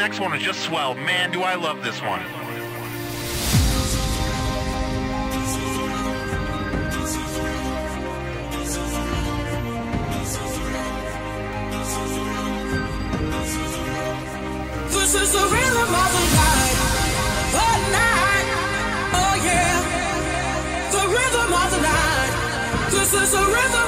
next one is just swell. Man, do I love this one. This is the rhythm of the night, the night, oh yeah. The rhythm of the night. This is the rhythm.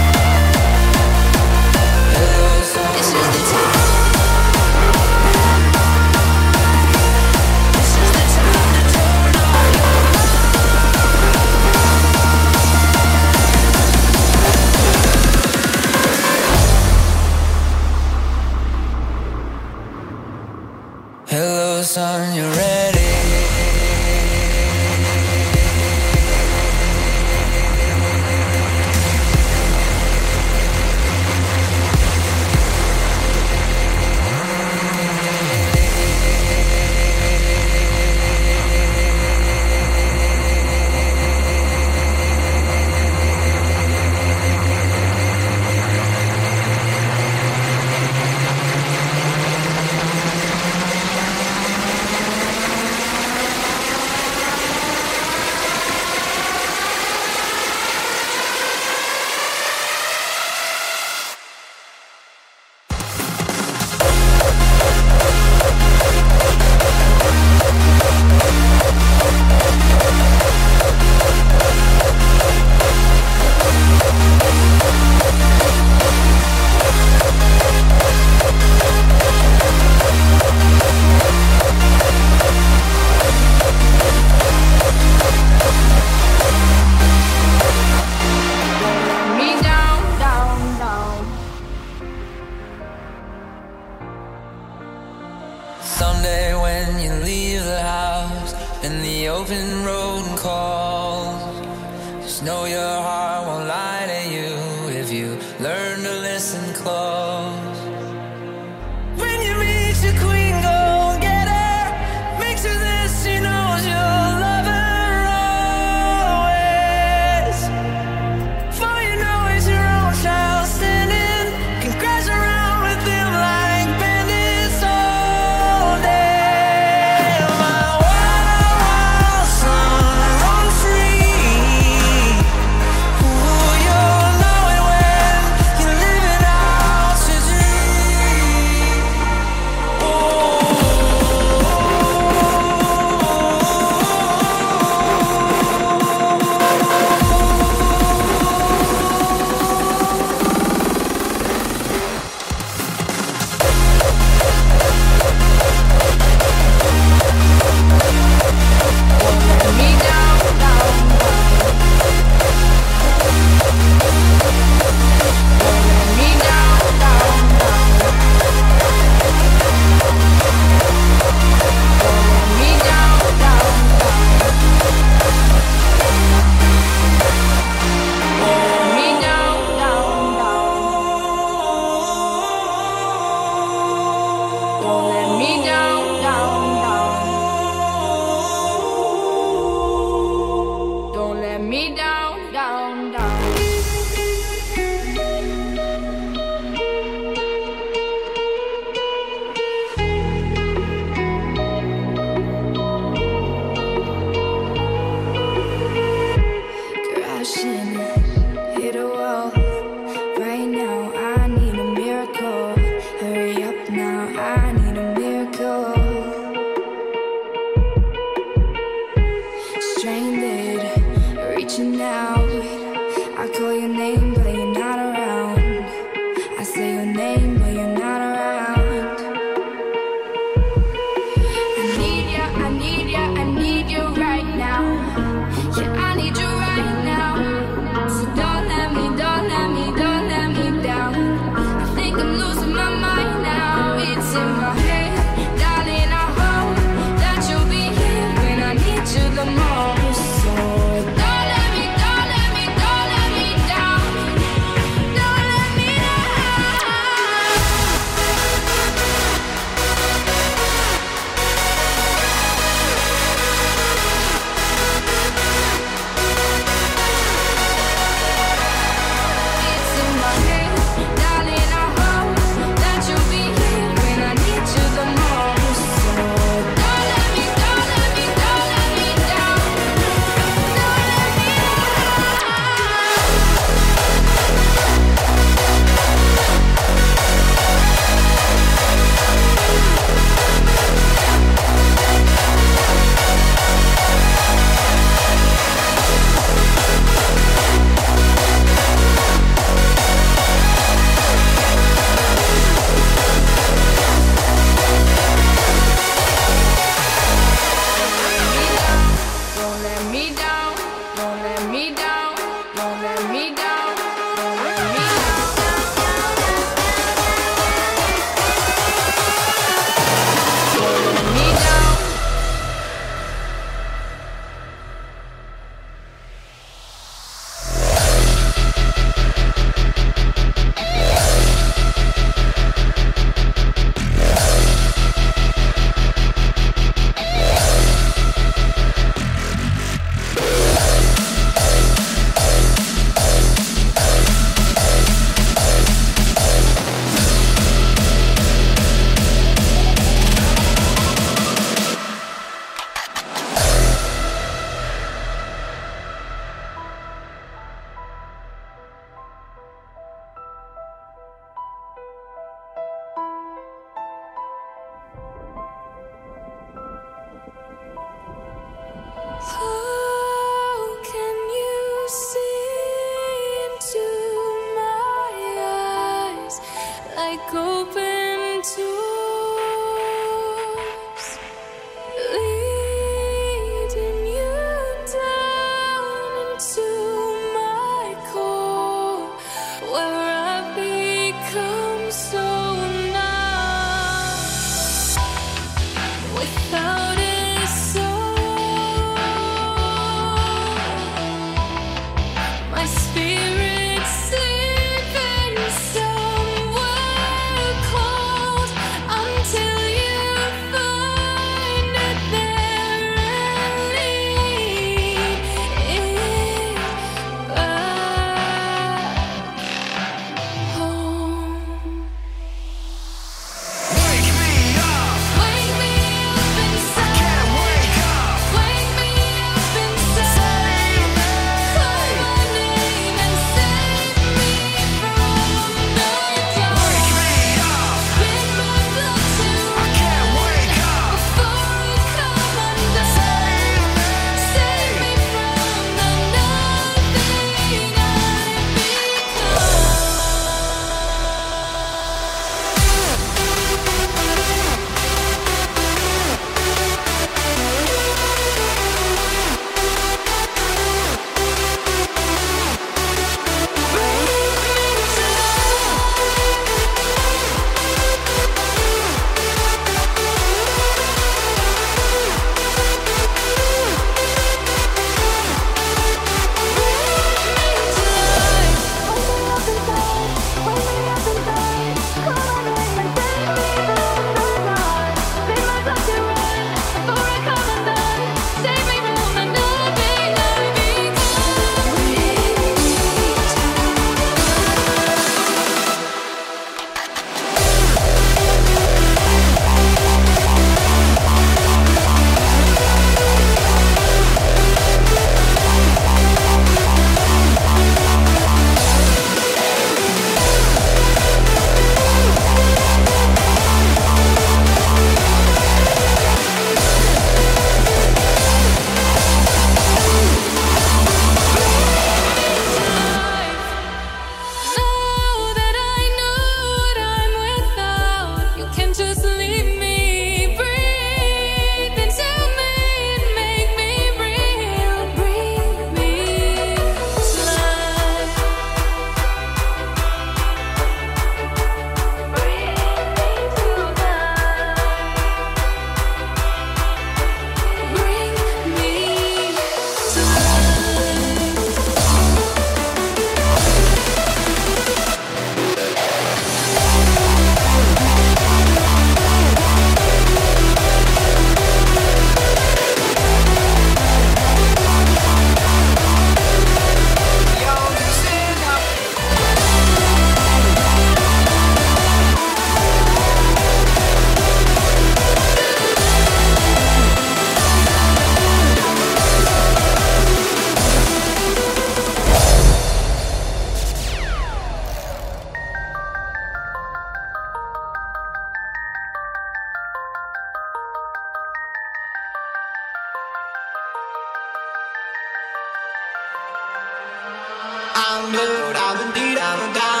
I'm blue, I'm indeed, I'm down.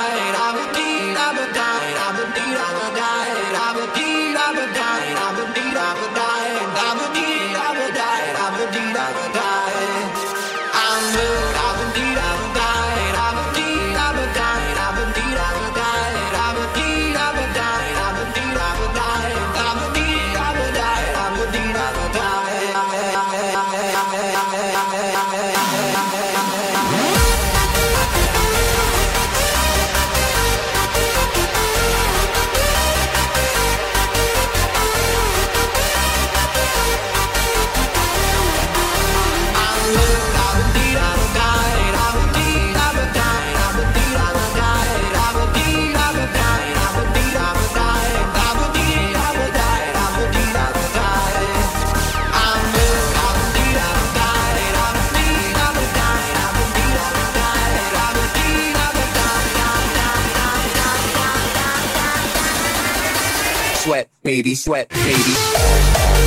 baby, sweat, baby.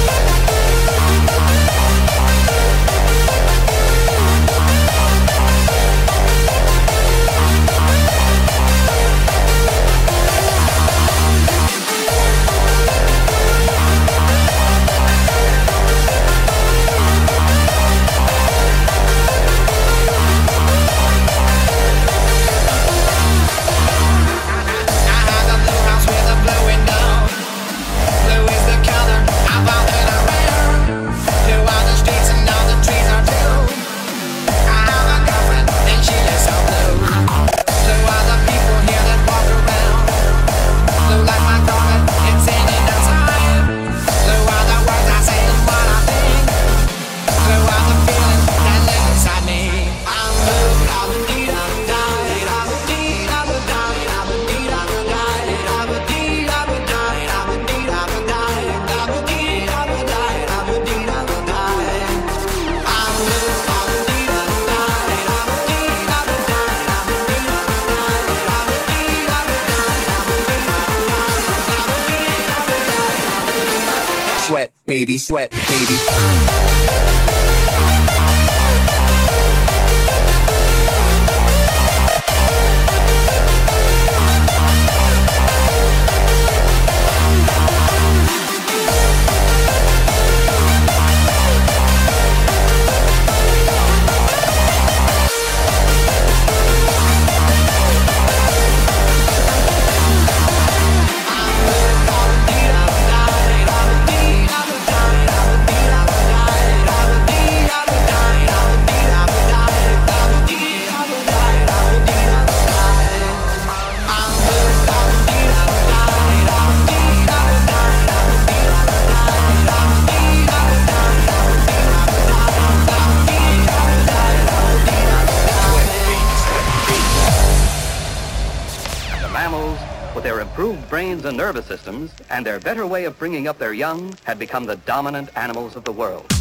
sweat, baby. nervous systems and their better way of bringing up their young had become the dominant animals of the world.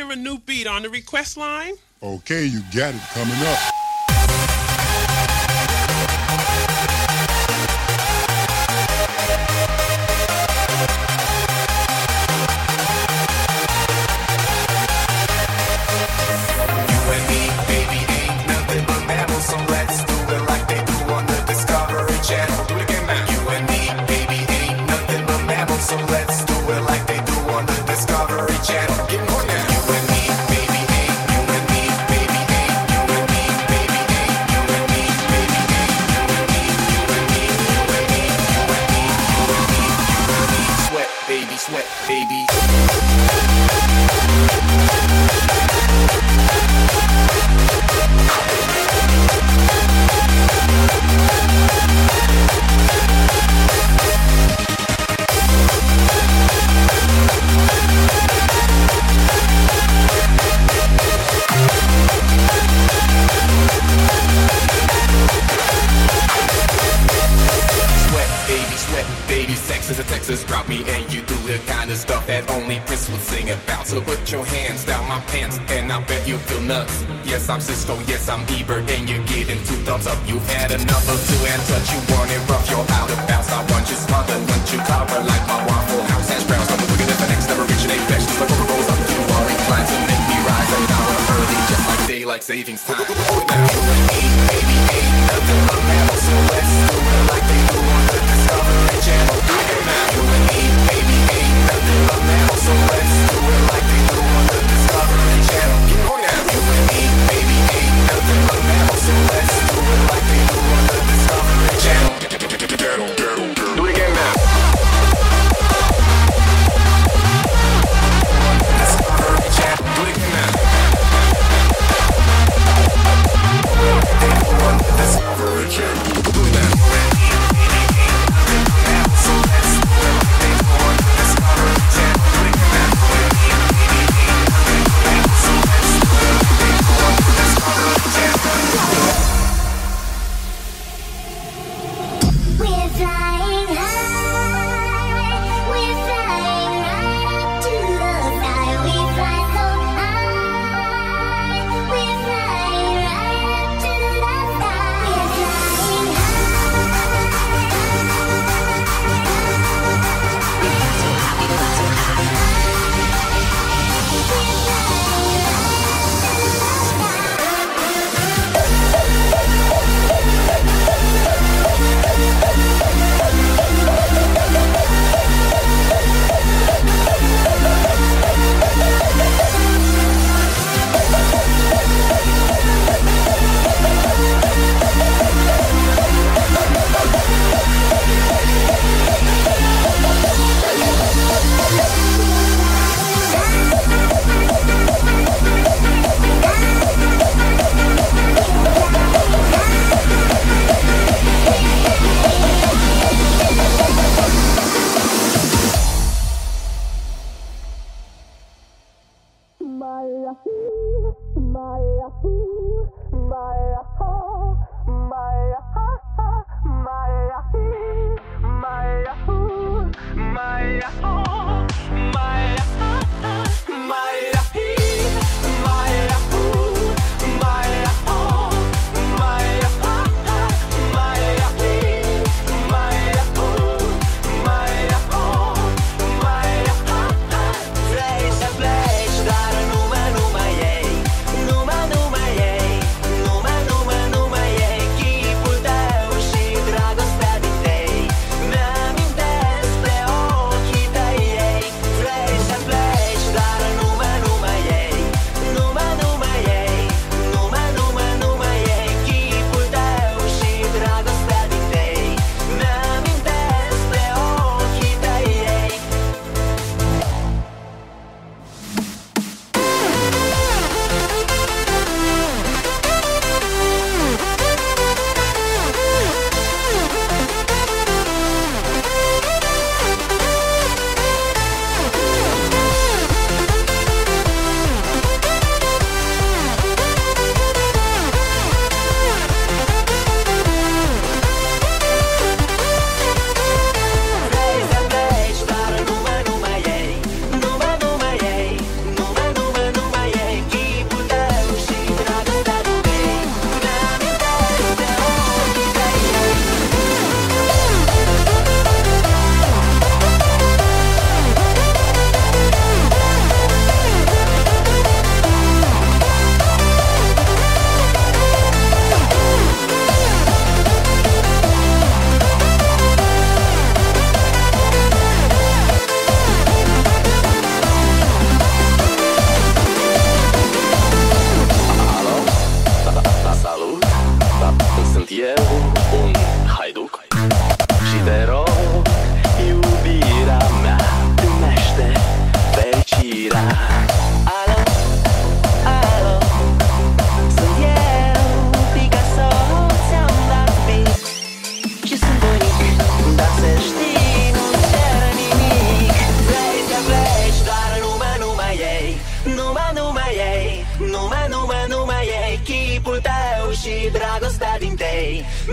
hear a new beat on the request line? Okay, you got it coming up.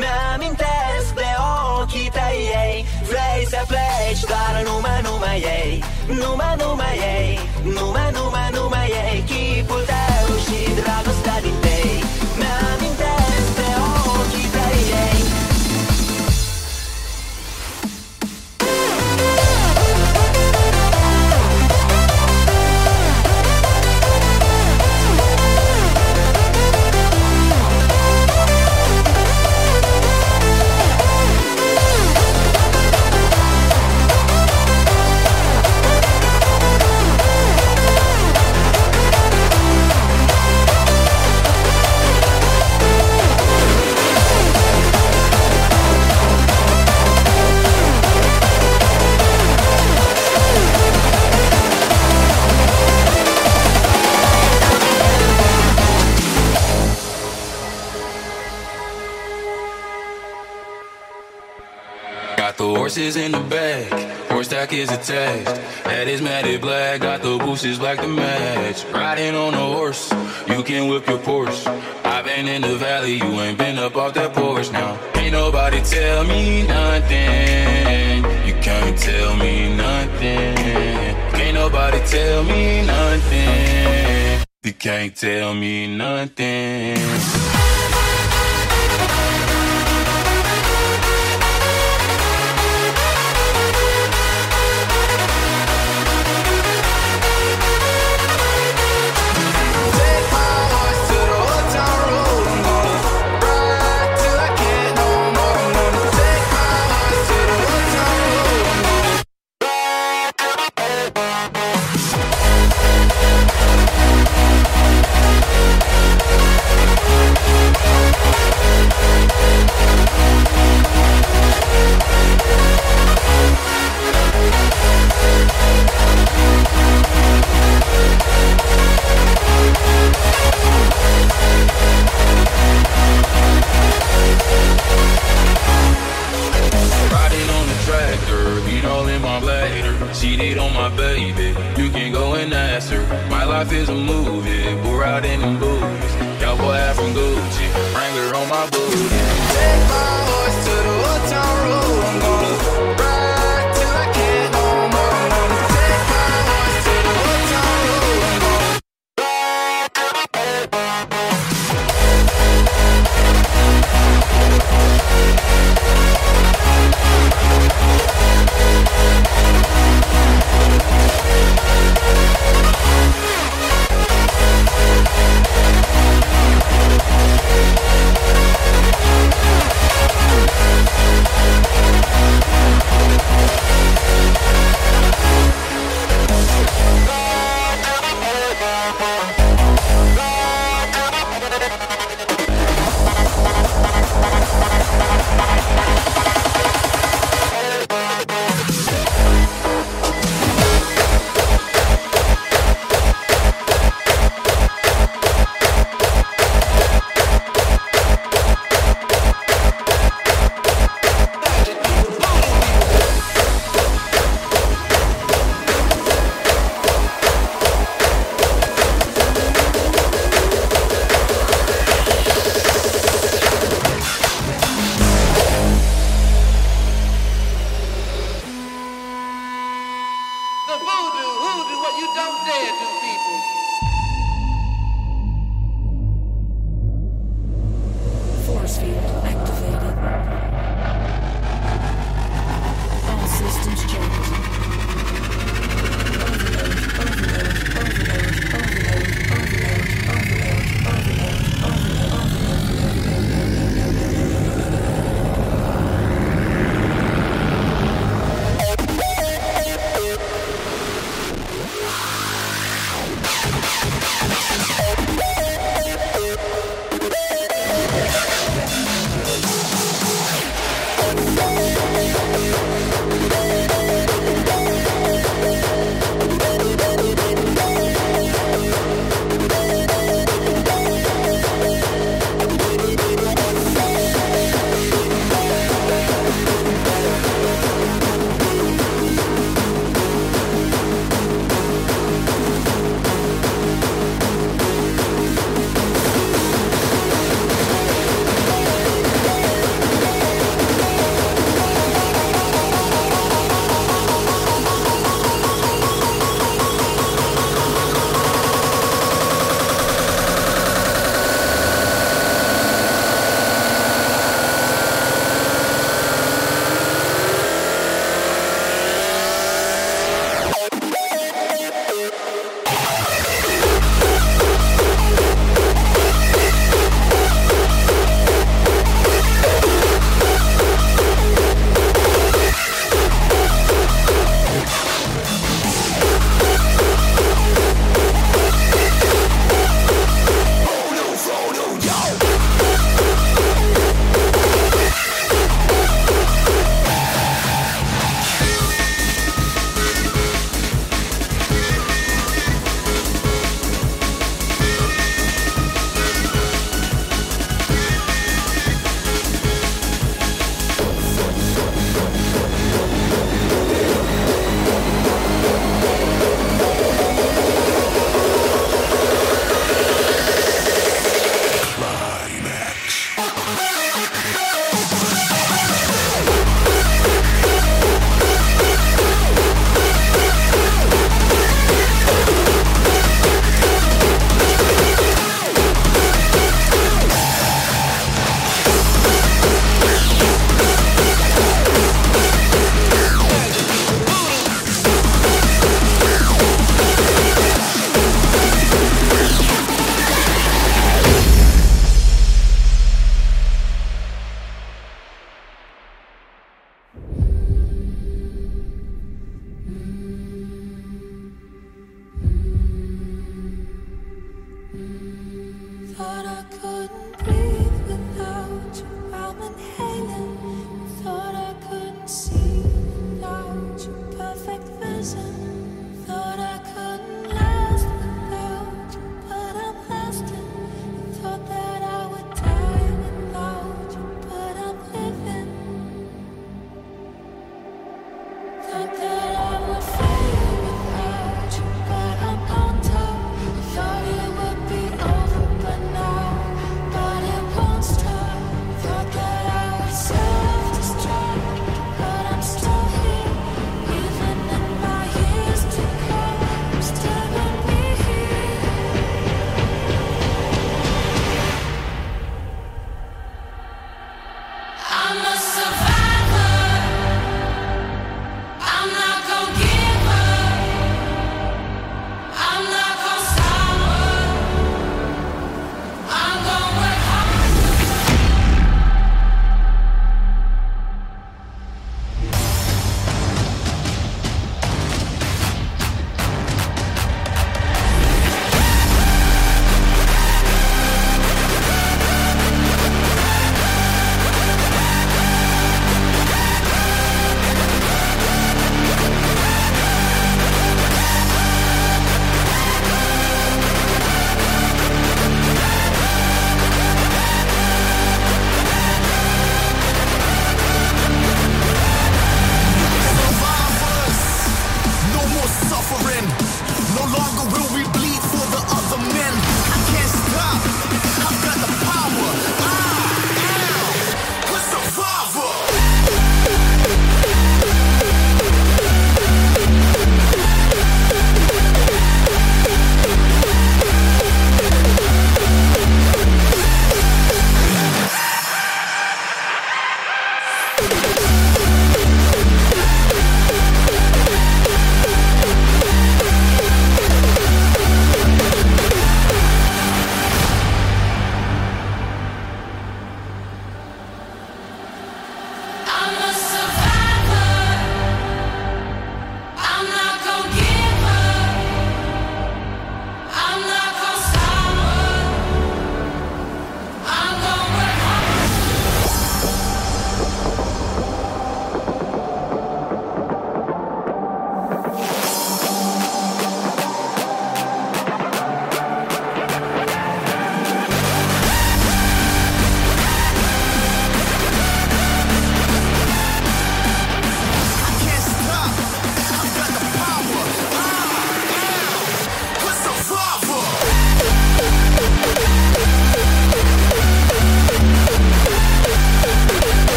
Mi-amintesc de ochii tăi ei. Vrei să pleci, dar numai, numai ei Numai, numai ei Numai, numai, numai ei Chipul tău is in the back. Horse stack is attached. Head matted black. Got the bushes black to match. Riding on a horse. You can whip your Porsche. I've been in the valley. You ain't been up off that porch now. Ain't nobody tell me nothing. You can't tell me nothing. Can't nobody tell me nothing. You can't tell me nothing.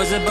was it?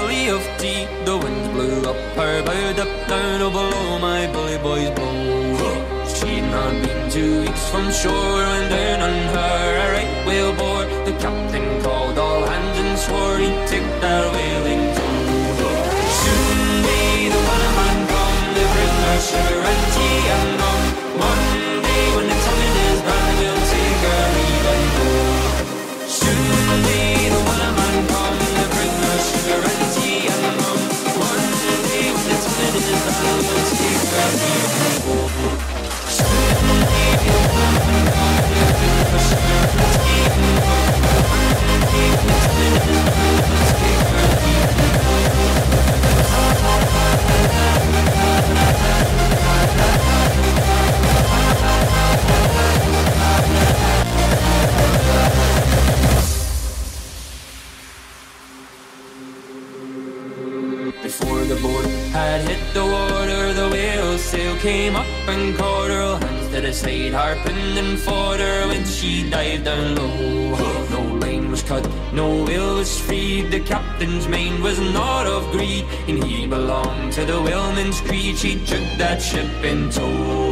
She took that ship in tow.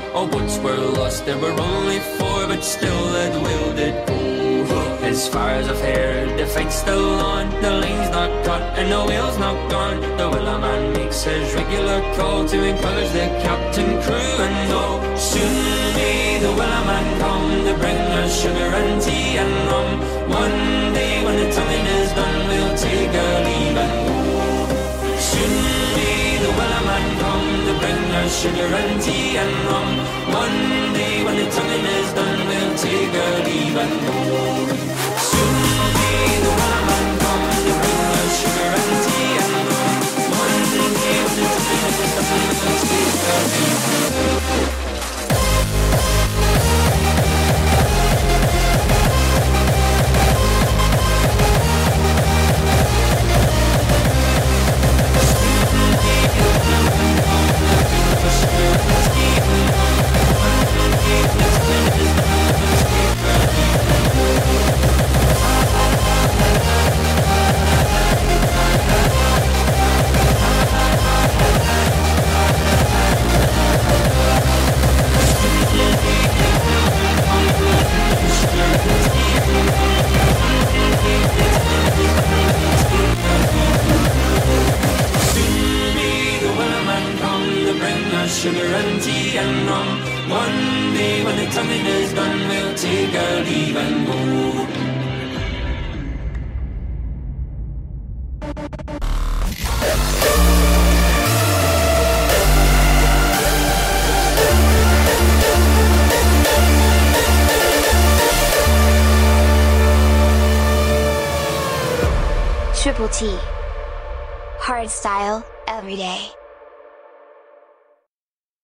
Oh, more. All boats were lost, there were only four, but still that will did go. As far as I've heard, the fight's still on. The lane's not cut and the wheel's not gone. The man makes his regular call to encourage the captain, crew, and all. Soon may the man come to bring us sugar and tea and rum. One sugar and tea and rum. One day when the tonguing is done, we'll take our leave and go. Soon the to bring us sugar and tea and rum. One day when the tonguing is done, we'll take our leave. see the come to bring us sugar and tea and rum. One day when the tonguing is done, we'll take our leave and go. Triple T. Hard style, every day.